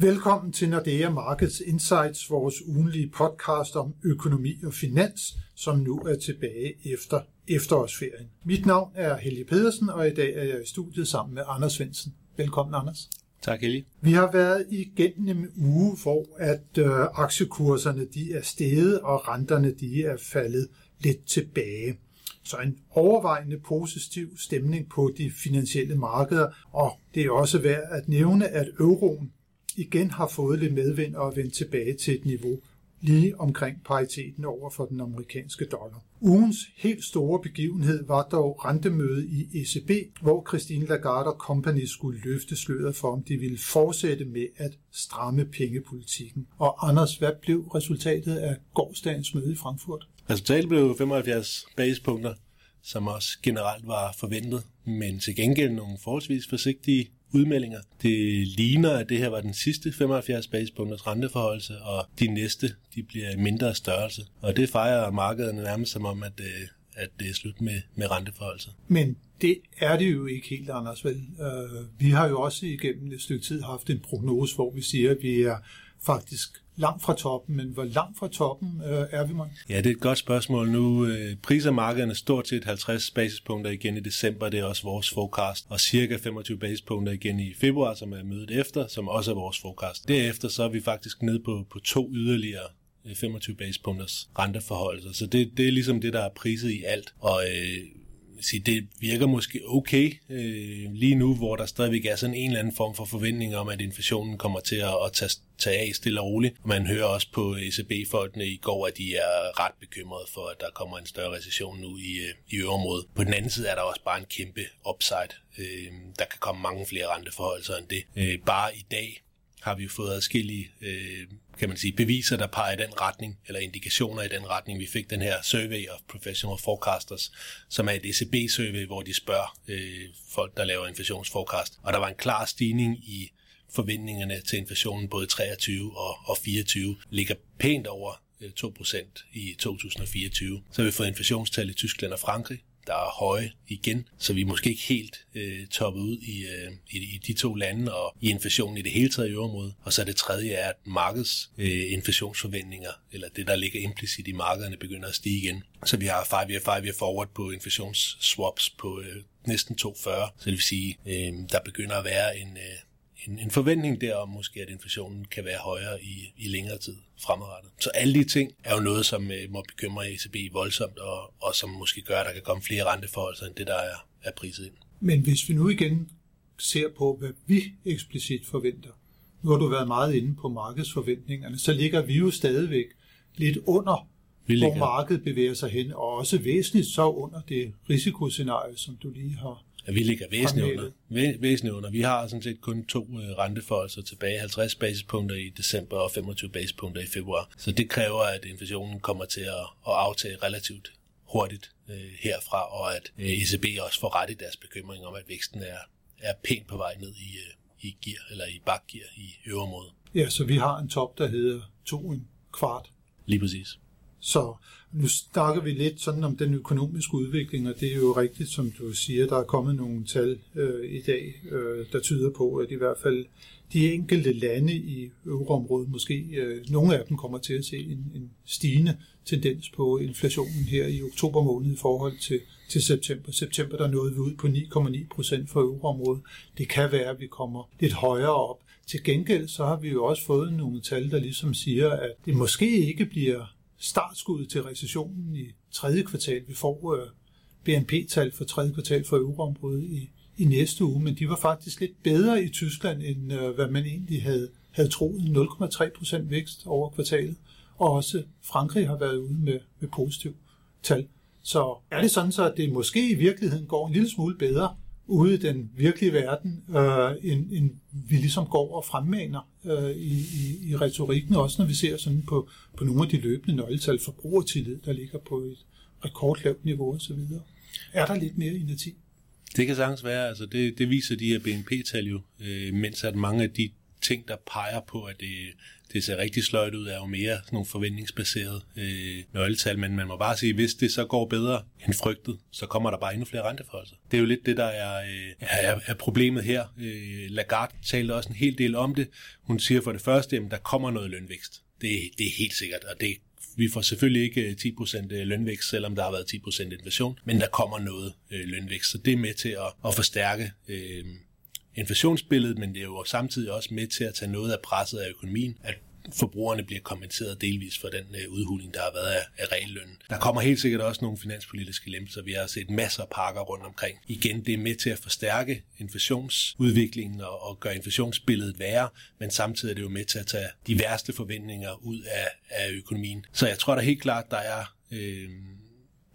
Velkommen til Nordea Markets Insights, vores ugenlige podcast om økonomi og finans, som nu er tilbage efter efterårsferien. Mit navn er Helge Pedersen, og i dag er jeg i studiet sammen med Anders Svendsen. Velkommen, Anders. Tak, Helge. Vi har været igennem en uge, hvor at øh, aktiekurserne de er steget, og renterne de er faldet lidt tilbage. Så en overvejende positiv stemning på de finansielle markeder, og det er også værd at nævne, at euroen igen har fået lidt medvind og vendt tilbage til et niveau lige omkring pariteten over for den amerikanske dollar. Ugens helt store begivenhed var dog rentemøde i ECB, hvor Christine Lagarde Company skulle løfte sløret for, om de ville fortsætte med at stramme pengepolitikken. Og Anders, hvad blev resultatet af gårdsdagens møde i Frankfurt? Resultatet blev 75 basispunkter, som også generelt var forventet, men til gengæld nogle forholdsvis forsigtige udmeldinger. Det ligner, at det her var den sidste 75 basispunkters renteforholdelse, og de næste de bliver i mindre størrelse. Og det fejrer markederne nærmest som om, at, øh, at det er slut med, med renteforholdelse. Men det er det jo ikke helt, Anders. Vel? Uh, vi har jo også igennem et stykke tid haft en prognose, hvor vi siger, at vi er faktisk langt fra toppen, men hvor langt fra toppen øh, er vi, man? Ja, det er et godt spørgsmål. Nu øh, priser markederne stort set 50 basispunkter igen i december, det er også vores forecast, og cirka 25 basispunkter igen i februar, som er mødet efter, som også er vores forecast. Derefter så er vi faktisk nede på, på to yderligere øh, 25 basispunkters renteforholdelser. Så det, det er ligesom det, der er priset i alt. Og øh, sige, det virker måske okay øh, lige nu, hvor der stadigvæk er sådan en eller anden form for forventning om, at inflationen kommer til at, at tage, tage af stille og roligt. Og man hører også på ECB-folkene i går, at de er ret bekymrede for, at der kommer en større recession nu i, øh, i øvrigt. På den anden side er der også bare en kæmpe upside. Øh, der kan komme mange flere renteforholdelser end det. Øh, bare i dag har vi jo fået adskillige øh, kan man sige, beviser, der peger i den retning, eller indikationer i den retning. Vi fik den her Survey of Professional Forecasters, som er et ECB-survey, hvor de spørger øh, folk, der laver inflationsforecast. Og der var en klar stigning i forventningerne til inflationen, både 23 og, og 24, ligger pænt over øh, 2% i 2024. Så har vi fået inflationstal i Tyskland og Frankrig, der er høje igen, så vi er måske ikke helt øh, toppet ud i, øh, i, i de to lande og i inflationen i det hele taget i øvrigt. Og så det tredje er, at markeds øh, inflationsforventninger, eller det, der ligger implicit i markederne, begynder at stige igen. Så vi har 5-year, 5-year forward på inflationsswaps på øh, næsten 2,40, så det vil sige, øh, der begynder at være en, øh, en, en forventning derom måske, at inflationen kan være højere i, i længere tid fremadrettet. Så alle de ting er jo noget, som øh, må bekymre ECB voldsomt, og, og som måske gør, at der kan komme flere renteforhold end det, der er, er priset ind. Men hvis vi nu igen ser på, hvad vi eksplicit forventer, nu har du været meget inde på markedsforventningerne, så ligger vi jo stadigvæk lidt under, vi hvor markedet bevæger sig hen, og også væsentligt så under det risikoscenarie, som du lige har Ja, vi ligger væsentligt under. væsentligt under. Vi har sådan set kun to øh, renteforholdelser tilbage. 50 basispunkter i december og 25 basispunkter i februar. Så det kræver, at inflationen kommer til at, at aftage relativt hurtigt øh, herfra, og at øh, ECB også får ret i deres bekymring om, at væksten er, er pænt på vej ned i, øh, i gear, eller i bakgear i øverområdet. Ja, så vi har en top, der hedder to en kvart. Lige præcis. Så nu snakker vi lidt sådan om den økonomiske udvikling, og det er jo rigtigt, som du siger, der er kommet nogle tal øh, i dag, øh, der tyder på, at i hvert fald de enkelte lande i euroområdet, måske øh, nogle af dem kommer til at se en, en stigende tendens på inflationen her i oktober måned i forhold til, til september. September der nåede vi ud på 9,9 procent for euroområdet. Det kan være, at vi kommer lidt højere op. Til gengæld så har vi jo også fået nogle tal, der ligesom siger, at det måske ikke bliver startskud til recessionen i tredje kvartal. Vi får øh, BNP-tal for tredje kvartal for euroområdet i, i næste uge, men de var faktisk lidt bedre i Tyskland, end øh, hvad man egentlig havde, havde troet. 0,3 procent vækst over kvartalet, og også Frankrig har været ude med, med positiv tal. Så er det sådan så, at det måske i virkeligheden går en lille smule bedre ude i den virkelige verden, øh, end, end vi ligesom går og fremmaner øh, i, i, i retorikken, også når vi ser sådan på, på nogle af de løbende nøgletal forbrugertillid, der ligger på et rekordlavt niveau osv. Er der lidt mere initiativ? Det kan sagtens være. Altså det, det viser de her BNP-tal jo, øh, mens at mange af de ting, der peger på, at det, det ser rigtig sløjt ud, er jo mere sådan nogle forventningsbaserede øh, nøgletal, men man må bare sige, hvis det så går bedre end frygtet, så kommer der bare endnu flere renteforholdelser. Det er jo lidt det, der er, øh, er, er problemet her. Øh, Lagarde talte også en hel del om det. Hun siger for det første, at der kommer noget lønvækst. Det, det er helt sikkert, og det vi får selvfølgelig ikke øh, 10% øh, lønvækst, selvom der har været 10% inflation, men der kommer noget øh, lønvækst, så det er med til at, at forstærke øh, inflationsbilledet, men det er jo samtidig også med til at tage noget af presset af økonomien, at forbrugerne bliver kompenseret delvis for den øh, udhuling, der har været af, af reallønnen. Der kommer helt sikkert også nogle finanspolitiske lempelser. Vi har set masser af pakker rundt omkring. Igen, det er med til at forstærke inflationsudviklingen og, og gøre inflationsbilledet værre, men samtidig er det jo med til at tage de værste forventninger ud af, af økonomien. Så jeg tror da helt klart, der er, øh,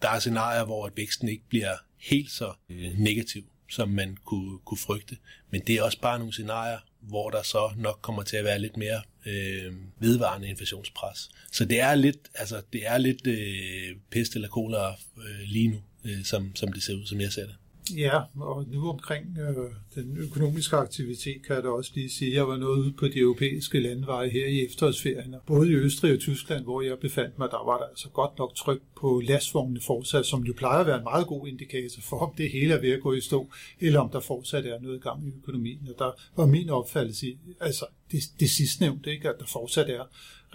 der er scenarier, hvor at væksten ikke bliver helt så øh, negativ som man kunne, kunne frygte. Men det er også bare nogle scenarier, hvor der så nok kommer til at være lidt mere øh, vedvarende inflationspres. Så det er lidt, altså, det er lidt øh, pest eller kolera øh, lige nu, øh, som, som det ser ud, som jeg ser det. Ja, og nu omkring øh, den økonomiske aktivitet kan jeg da også lige sige, at jeg var noget ud på de europæiske landeveje her i efterårsferien. Både i Østrig og Tyskland, hvor jeg befandt mig, der var der altså godt nok tryk på lastvognene fortsat, som jo plejer at være en meget god indikator for, om det hele er ved at gå i stå, eller om der fortsat er noget gang i økonomien. Og der var min opfattelse, altså det, det sidstnævnte, ikke, at der fortsat er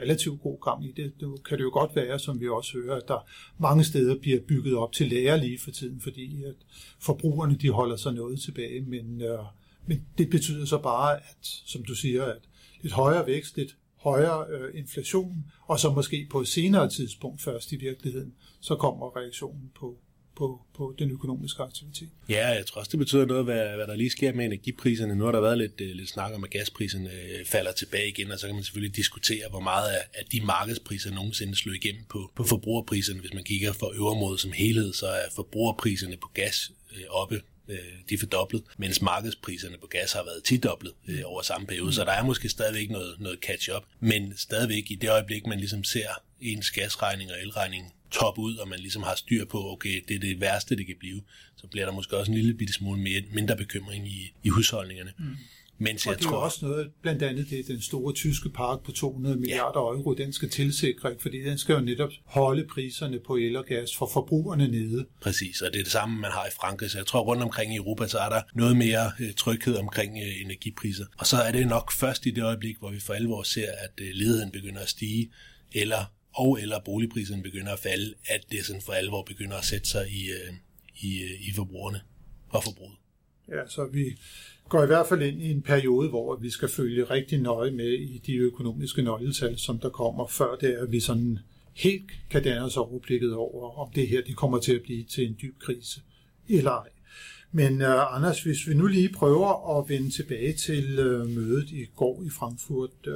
relativt god gang i det. Det kan det jo godt være, som vi også hører, at der mange steder bliver bygget op til lager lige for tiden, fordi at forbrugerne de holder sig noget tilbage, men, øh, men det betyder så bare, at som du siger, at lidt højere vækst, lidt højere øh, inflation, og så måske på et senere tidspunkt først i virkeligheden, så kommer reaktionen på, på, på den økonomiske aktivitet. Ja, jeg tror også, det betyder noget, hvad, hvad der lige sker med energipriserne. Nu har der været lidt, øh, lidt snak om, at gaspriserne øh, falder tilbage igen, og så kan man selvfølgelig diskutere, hvor meget af, af de markedspriser nogensinde slår igennem på, på forbrugerpriserne. Hvis man kigger for øvermåde som helhed, så er forbrugerpriserne på gas øh, oppe Øh, de er fordoblet, mens markedspriserne på gas har været tidoblet øh, over samme periode, så der er måske stadigvæk noget, noget catch-up, men stadigvæk i det øjeblik, man ligesom ser ens gasregning og elregning top ud, og man ligesom har styr på, okay, det er det værste, det kan blive, så bliver der måske også en lille bitte smule mere, mindre bekymring i, i husholdningerne. Mm. Mens jeg og det er tror... også noget, blandt andet det den store tyske park på 200 milliarder ja. euro, den skal tilsikre, fordi den skal jo netop holde priserne på el og gas for forbrugerne nede. Præcis, og det er det samme, man har i Frankrig, så jeg tror rundt omkring i Europa, så er der noget mere øh, tryghed omkring øh, energipriser. Og så er det nok først i det øjeblik, hvor vi for alvor ser, at øh, ledigheden begynder at stige, eller og eller boligpriserne begynder at falde, at det sådan for alvor begynder at sætte sig i, i, i forbrugerne og forbruget. Ja, så vi går i hvert fald ind i en periode, hvor vi skal følge rigtig nøje med i de økonomiske nøgletal, som der kommer, før det er, at vi sådan helt kan danne os overblikket over, om det her det kommer til at blive til en dyb krise eller ej. Men uh, Anders, hvis vi nu lige prøver at vende tilbage til uh, mødet i går i Frankfurt, uh,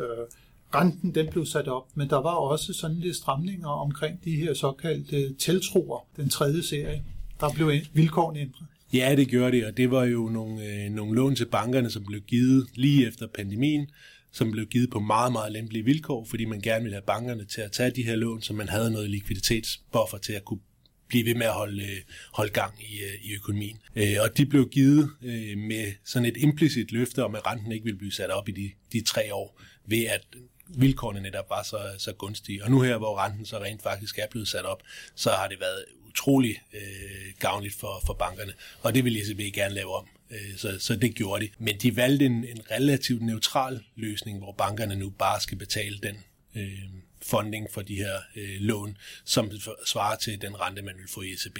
renten den blev sat op, men der var også sådan lidt stramninger omkring de her såkaldte tiltroer, den tredje serie. Der blev vilkårene ændret. Ja, det gjorde det, og det var jo nogle, øh, nogle lån til bankerne, som blev givet lige efter pandemien, som blev givet på meget, meget lempelige vilkår, fordi man gerne ville have bankerne til at tage de her lån, så man havde noget likviditetsbuffer til at kunne blive ved med at holde, øh, holde gang i, øh, i økonomien. Øh, og de blev givet øh, med sådan et implicit løfte om, at renten ikke ville blive sat op i de, de tre år, ved at vilkårene netop var så, så gunstige. Og nu her, hvor renten så rent faktisk er blevet sat op, så har det været utrolig øh, gavnligt for, for bankerne. Og det vil ECB gerne lave om. Øh, så, så det gjorde de. Men de valgte en, en relativt neutral løsning, hvor bankerne nu bare skal betale den øh, funding for de her øh, lån, som svarer til den rente, man vil få i ECB.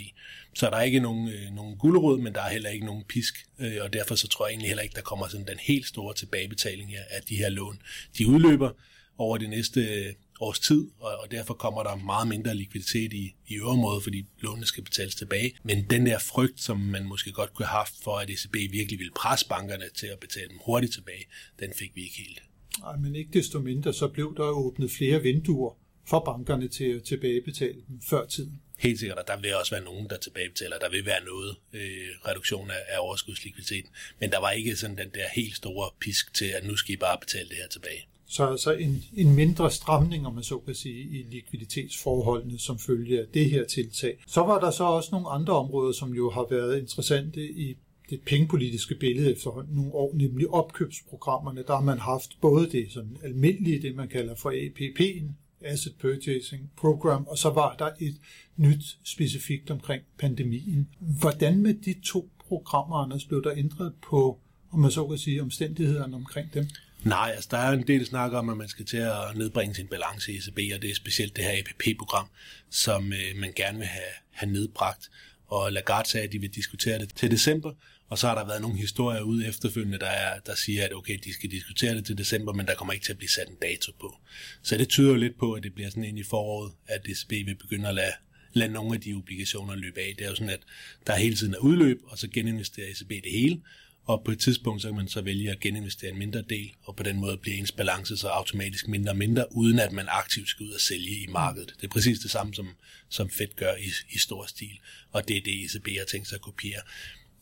Så der er ikke nogen, øh, nogen guldråd, men der er heller ikke nogen pisk, øh, og derfor så tror jeg egentlig heller ikke, der kommer sådan den helt store tilbagebetaling her af de her lån. De udløber, over det næste års tid, og, og derfor kommer der meget mindre likviditet i, i øvrigt, fordi lånene skal betales tilbage. Men den der frygt, som man måske godt kunne have haft for, at ECB virkelig ville presse bankerne til at betale dem hurtigt tilbage, den fik vi ikke helt. Nej, men ikke desto mindre, så blev der åbnet flere vinduer for bankerne til at tilbagebetale dem før tiden. Helt sikkert, og der vil også være nogen, der tilbagebetaler. Der vil være noget øh, reduktion af, af overskudslikviditeten. Men der var ikke sådan den der helt store pisk til, at nu skal I bare betale det her tilbage. Så altså en, en mindre stramning, om man så kan sige, i likviditetsforholdene som følge af det her tiltag. Så var der så også nogle andre områder, som jo har været interessante i det pengepolitiske billede efterhånden nogle år, nemlig opkøbsprogrammerne. Der har man haft både det sådan almindelige, det man kalder for APP'en, Asset Purchasing Program, og så var der et nyt specifikt omkring pandemien. Hvordan med de to programmer, Anders, blev der ændret på, om man så kan sige, omstændighederne omkring dem? Nej, altså der er en del snak om, at man skal til at nedbringe sin balance i ECB, og det er specielt det her APP-program, som øh, man gerne vil have, have nedbragt. Og Lagarde sagde, at de vil diskutere det til december, og så har der været nogle historier ude efterfølgende, der, er, der siger, at okay, de skal diskutere det til december, men der kommer ikke til at blive sat en dato på. Så det tyder jo lidt på, at det bliver sådan ind i foråret, at ECB vil begynde at lade, lade nogle af de obligationer løbe af. Det er jo sådan, at der hele tiden er udløb, og så geninvesterer ECB det hele, og på et tidspunkt så kan man så vælge at geninvestere en mindre del, og på den måde bliver ens balance så automatisk mindre og mindre, uden at man aktivt skal ud og sælge i markedet. Det er præcis det samme, som, som Fed gør i, i stor stil, og det er det, ECB har tænkt sig at kopiere.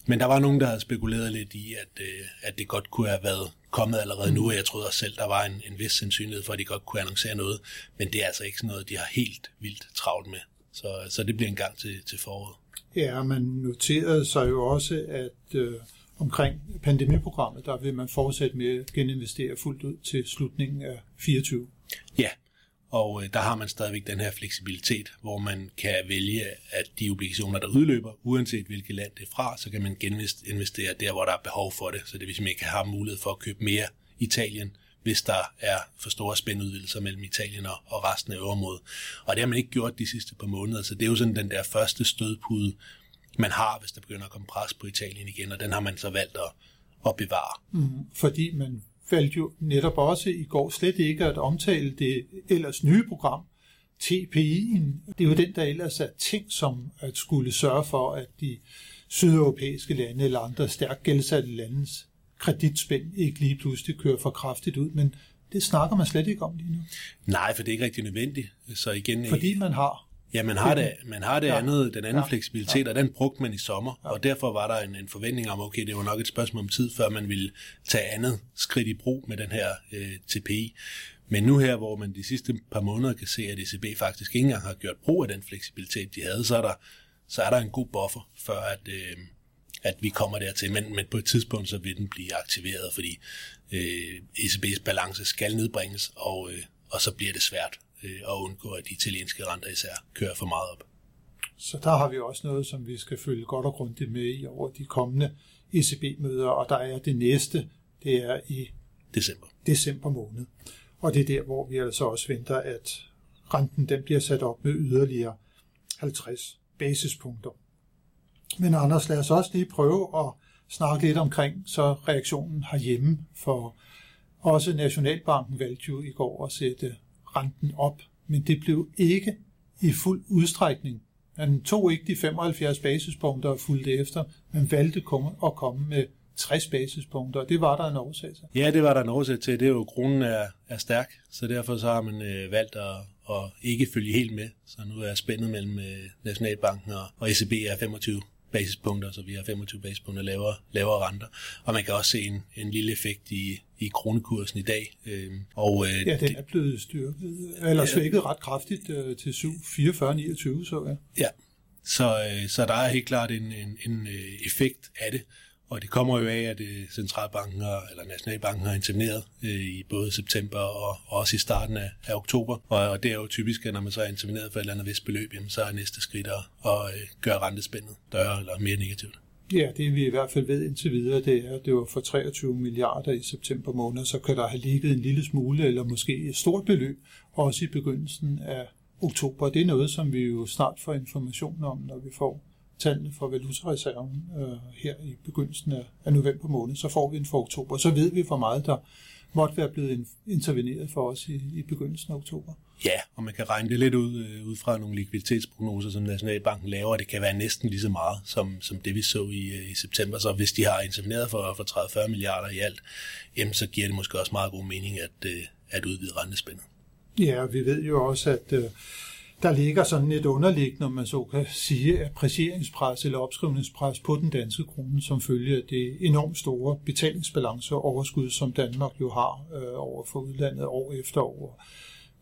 Men der var nogen, der havde spekuleret lidt i, at, øh, at det godt kunne have været kommet allerede nu, og jeg troede også selv, der var en, en vis sandsynlighed for, at de godt kunne annoncere noget, men det er altså ikke sådan noget, de har helt vildt travlt med. Så, så det bliver en gang til, til foråret. Ja, man noterede sig jo også, at øh, omkring pandemiprogrammet, der vil man fortsætte med at geninvestere fuldt ud til slutningen af 24. Ja, og øh, der har man stadigvæk den her fleksibilitet, hvor man kan vælge, at de obligationer, der udløber, uanset hvilket land det er fra, så kan man geninvestere der, hvor der er behov for det. Så det vil sige, at man kan have mulighed for at købe mere Italien, hvis der er for store spændudvidelser mellem Italien og resten af øvrigt. Og det har man ikke gjort de sidste par måneder, så det er jo sådan den der første stødpude, man har, hvis der begynder at komme pres på Italien igen, og den har man så valgt at, at bevare. Mm, fordi man valgte jo netop også i går slet ikke at omtale det ellers nye program, TPI'en. Det er jo den, der ellers er ting som at skulle sørge for, at de sydeuropæiske lande eller andre stærkt gældsatte landes kreditspænd ikke lige pludselig kører for kraftigt ud, men det snakker man slet ikke om lige nu. Nej, for det er ikke rigtig nødvendigt. Så igen, Fordi man har Ja, man har det, man har det ja. andet, den anden ja. fleksibilitet, ja. og den brugte man i sommer, ja. og derfor var der en, en forventning om, okay, det var nok et spørgsmål om tid, før man ville tage andet skridt i brug med den her øh, TPI. Men nu her, hvor man de sidste par måneder kan se, at ECB faktisk ikke engang har gjort brug af den fleksibilitet, de havde, så er der, så er der en god buffer, før at, øh, at vi kommer dertil. Men, men på et tidspunkt, så vil den blive aktiveret, fordi øh, ECB's balance skal nedbringes, og, øh, og så bliver det svært øh, at undgå, at de italienske renter især kører for meget op. Så der har vi også noget, som vi skal følge godt og grundigt med i over de kommende ECB-møder, og der er det næste, det er i december, december måned. Og det er der, hvor vi altså også venter, at renten den bliver sat op med yderligere 50 basispunkter. Men Anders, lad os også lige prøve at snakke lidt omkring så reaktionen herhjemme, for også Nationalbanken valgte jo i går at sætte renten op, men det blev ikke i fuld udstrækning. Han tog ikke de 75 basispunkter og fulgte efter, men valgte at komme med 60 basispunkter, og det var der en årsag til. Ja, det var der en årsag til. Det er jo, kronen er, er stærk, så derfor så har man øh, valgt at, at ikke følge helt med. Så nu er spændet mellem øh, Nationalbanken og, og ECB er 25 basispunkter, så vi har 25 basispunkter lavere, lavere renter. Og man kan også se en, en lille effekt i, i kronekursen i dag. Øh, og, øh, ja, den er blevet styrket, eller svækket ret kraftigt øh, til 44,29, så ja. Ja, så, øh, så der er helt klart en, en, en øh, effekt af det. Og det kommer jo af, at øh, centralbanken har, eller nationalbanken har interveneret øh, i både september og, også i starten af, af oktober. Og, og det er jo typisk, at når man så er interveneret for et eller andet vist beløb, jamen, så er næste skridt at, at øh, gøre rentespændet større eller mere negativt. Ja, det vi i hvert fald ved indtil videre, det er, at det var for 23 milliarder i september måned, så kan der have ligget en lille smule, eller måske et stort beløb, også i begyndelsen af oktober. Det er noget, som vi jo snart får information om, når vi får tallene for valutareserven øh, her i begyndelsen af, af november måned, så får vi en for oktober. Så ved vi, hvor meget der måtte være blevet interveneret for os i, i begyndelsen af oktober. Ja, og man kan regne det lidt ud, øh, ud fra nogle likviditetsprognoser, som Nationalbanken laver, det kan være næsten lige så meget, som, som det vi så i, øh, i september. Så hvis de har interveneret for, for 30-40 milliarder i alt, jamen, så giver det måske også meget god mening at, øh, at udvide rentespændet. Ja, vi ved jo også, at øh, der ligger sådan et underliggende, om man så kan sige, apprecieringspres eller opskrivningspres på den danske krone, som følger det enormt store betalingsbalanceoverskud, som Danmark jo har øh, over for udlandet år efter år.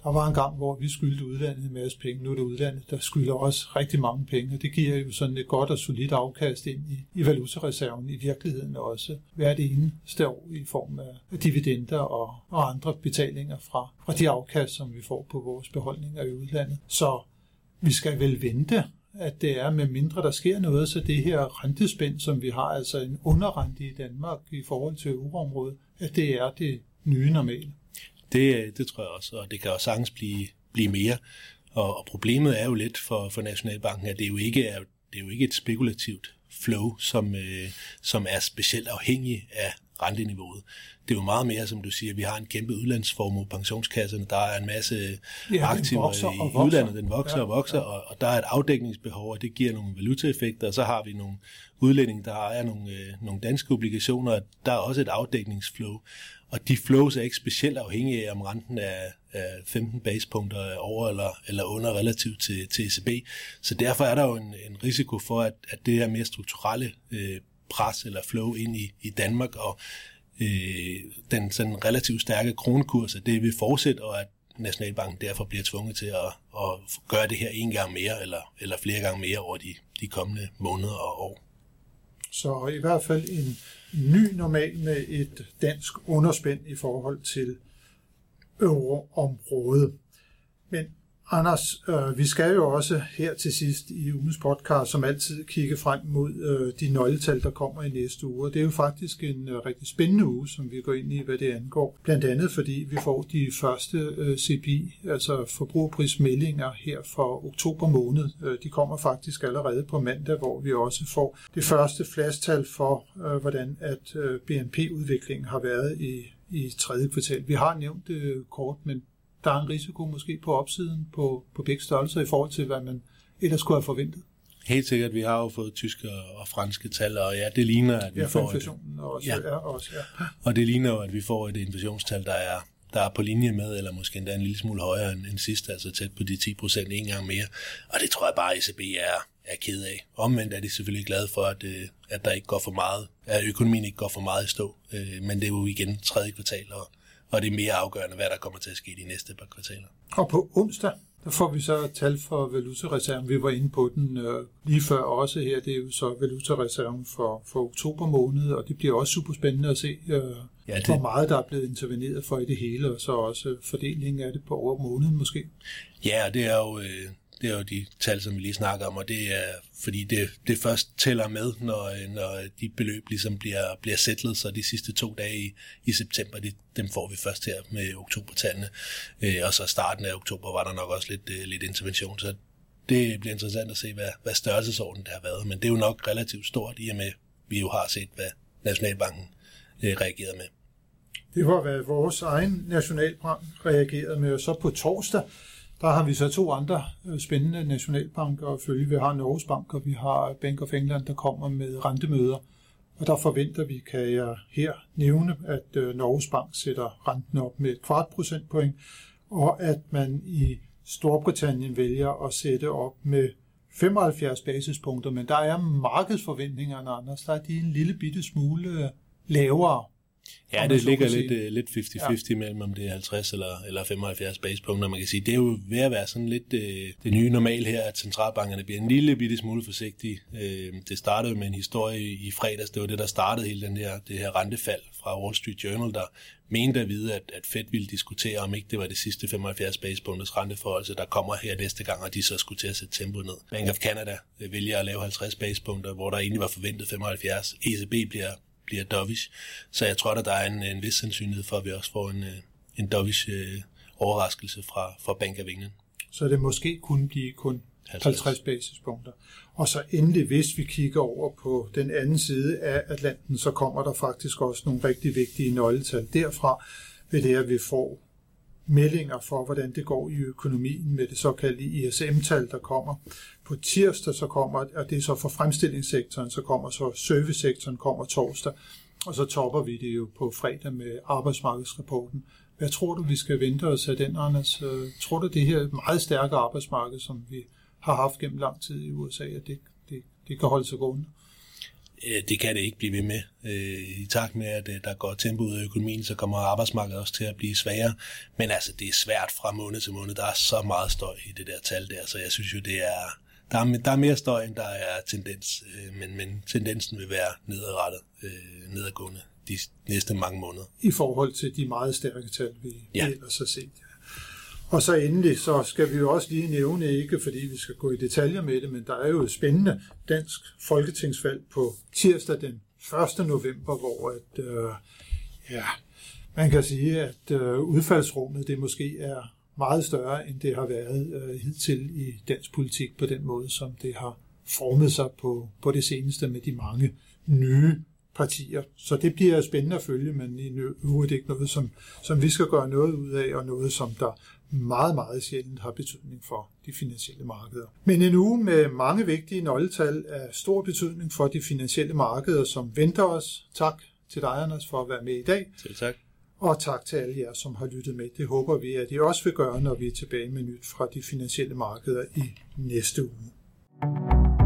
Der var en gang, hvor vi skyldte udlandet en masse penge. Nu er det udlandet, der skylder også rigtig mange penge. Og det giver jo sådan et godt og solidt afkast ind i, i valutareserven i virkeligheden også hvert eneste år i form af dividender og, og andre betalinger fra, fra de afkast, som vi får på vores beholdninger i udlandet. Så vi skal vel vente at det er, med mindre der sker noget, så det her rentespænd, som vi har, altså en underrente i Danmark i forhold til euroområdet, at det er det nye normale. Det, det tror jeg også, og det kan også sagtens blive, blive mere. Og, og problemet er jo lidt for, for Nationalbanken, at det jo ikke er, det er jo ikke et spekulativt flow, som, øh, som er specielt afhængig af renteniveauet. Det er jo meget mere, som du siger, vi har en kæmpe udlandsformue, pensionskasserne, der er en masse ja, aktiver i udlandet, den vokser ja, og vokser, ja. og, og der er et afdækningsbehov, og det giver nogle valutaeffekter, og så har vi nogle udlændinge, der ejer nogle, øh, nogle danske obligationer, og der er også et afdækningsflow. Og de flows er ikke specielt afhængige af, om renten er, er 15 basepunkter over eller, eller under relativt til, til ECB. Så derfor er der jo en, en risiko for, at, at det her mere strukturelle øh, pres eller flow ind i, i Danmark, og øh, den sådan relativt stærke kronekurs, at det vil fortsætte, og at Nationalbanken derfor bliver tvunget til at, at gøre det her en gang mere, eller, eller flere gange mere over de, de kommende måneder og år. Så i hvert fald en ny normal med et dansk underspænd i forhold til euroområdet. Men Anders, øh, vi skal jo også her til sidst i ugens podcast som altid kigge frem mod øh, de nøgletal, der kommer i næste uge. det er jo faktisk en øh, rigtig spændende uge, som vi går ind i, hvad det angår. Blandt andet fordi vi får de første øh, CPI, altså forbrugerprismeldinger her for oktober måned. Øh, de kommer faktisk allerede på mandag, hvor vi også får det første flastal for, øh, hvordan at øh, BNP-udviklingen har været i i tredje kvartal. Vi har nævnt det kort, men der er en risiko måske på opsiden på, på begge størrelser i forhold til, hvad man ellers kunne have forventet. Helt sikkert, vi har jo fået tyske og franske tal, og ja, det ligner, at vi ja, får et, også, ja. Ja, også, ja. Og det ligner jo, at vi får et inflationstal, der er, der er på linje med, eller måske endda en lille smule højere end, end sidste, altså tæt på de 10 procent en gang mere. Og det tror jeg bare, at ECB er, er ked af. Omvendt er de selvfølgelig glade for, at, øh, at der ikke går for meget, at økonomien ikke går for meget i stå. Øh, men det er jo igen tredje kvartal, og og det er mere afgørende, hvad der kommer til at ske de næste par kvartaler. Og på onsdag, der får vi så tal for valutareserven. Vi var inde på den øh, lige før også her. Det er jo så valutareserven for, for oktober måned, og det bliver også super spændende at se, øh, ja, det... hvor meget der er blevet interveneret for i det hele, og så også fordelingen af det på over måneden måske. Ja, det er jo... Øh det er jo de tal, som vi lige snakker om, og det er, fordi det, det først tæller med, når, når de beløb ligesom bliver, bliver sætlet, så de sidste to dage i, i september, de, dem får vi først her med oktobertallene, øh, og så starten af oktober var der nok også lidt, øh, lidt intervention, så det bliver interessant at se, hvad, hvad størrelsesordenen det har været, men det er jo nok relativt stort, i og med, vi jo har set, hvad Nationalbanken øh, reagerede med. Det var, hvad vores egen Nationalbank reagerede med, og så på torsdag, der har vi så to andre øh, spændende nationalbanker at følge. Vi har Norges Bank, og vi har Bank of England, der kommer med rentemøder. Og der forventer vi, kan jeg her nævne, at øh, Norges Bank sætter renten op med et kvart procentpoint, og at man i Storbritannien vælger at sætte op med 75 basispunkter, men der er markedsforventningerne, Anders, der er de en lille bitte smule øh, lavere. Ja, det ligger lidt, uh, lidt 50-50 ja. mellem, om det er 50 eller, eller 75 basepunkter. Man kan sige, det er jo ved at være sådan lidt uh, det nye normal her, at centralbankerne bliver en lille bitte smule forsigtige. Uh, det startede med en historie i fredags, det var det, der startede hele den her, det her rentefald fra Wall Street Journal, der mente at vide, at, at Fed ville diskutere, om ikke det var det sidste 75 basepunkters renteforhold, der kommer her næste gang, og de så skulle til at sætte tempoet ned. Bank of Canada vælger at lave 50 basepunkter, hvor der egentlig var forventet 75. ECB bliver bliver dovish. Så jeg tror, at der er en, en vis sandsynlighed for, at vi også får en, øh, en dovish øh, overraskelse fra, fra Bank of England. Så det måske kunne blive kun 50. 50 basispunkter. Og så endelig, hvis vi kigger over på den anden side af Atlanten, så kommer der faktisk også nogle rigtig vigtige nøgletal derfra, ved det, at vi får meldinger for, hvordan det går i økonomien med det såkaldte ISM-tal, der kommer. På tirsdag så kommer, og det er så for fremstillingssektoren, så kommer så servicesektoren kommer torsdag, og så topper vi det jo på fredag med arbejdsmarkedsrapporten. Hvad tror du, vi skal vente os af den, Anders? Øh, tror du, det her meget stærke arbejdsmarked, som vi har haft gennem lang tid i USA, at det, det, det kan holde sig gående? Øh, det kan det ikke blive ved med. Øh, I takt med, at øh, der går tempo ud af økonomien, så kommer arbejdsmarkedet også til at blive sværere. Men altså, det er svært fra måned til måned. Der er så meget støj i det der tal der, så jeg synes jo, det er, der er, der er mere støj, end der er tendens. Men, men tendensen vil være nedadrettet, nedadgående de næste mange måneder. I forhold til de meget stærke tal, vi ja. ellers har set. Og så endelig, så skal vi jo også lige nævne, ikke fordi vi skal gå i detaljer med det, men der er jo et spændende dansk folketingsvalg på tirsdag den 1. november, hvor at, øh, ja, man kan sige, at øh, udfaldsrummet det måske er meget større, end det har været øh, hidtil i dansk politik på den måde, som det har formet sig på, på det seneste med de mange nye partier. Så det bliver spændende at følge, men i øvrigt ikke noget, som, som vi skal gøre noget ud af, og noget, som der meget, meget sjældent har betydning for de finansielle markeder. Men en uge med mange vigtige nøgletal er stor betydning for de finansielle markeder, som venter os. Tak til dig, Anders, for at være med i dag. Selv tak. Og tak til alle jer, som har lyttet med. Det håber vi, at I også vil gøre, når vi er tilbage med nyt fra de finansielle markeder i næste uge.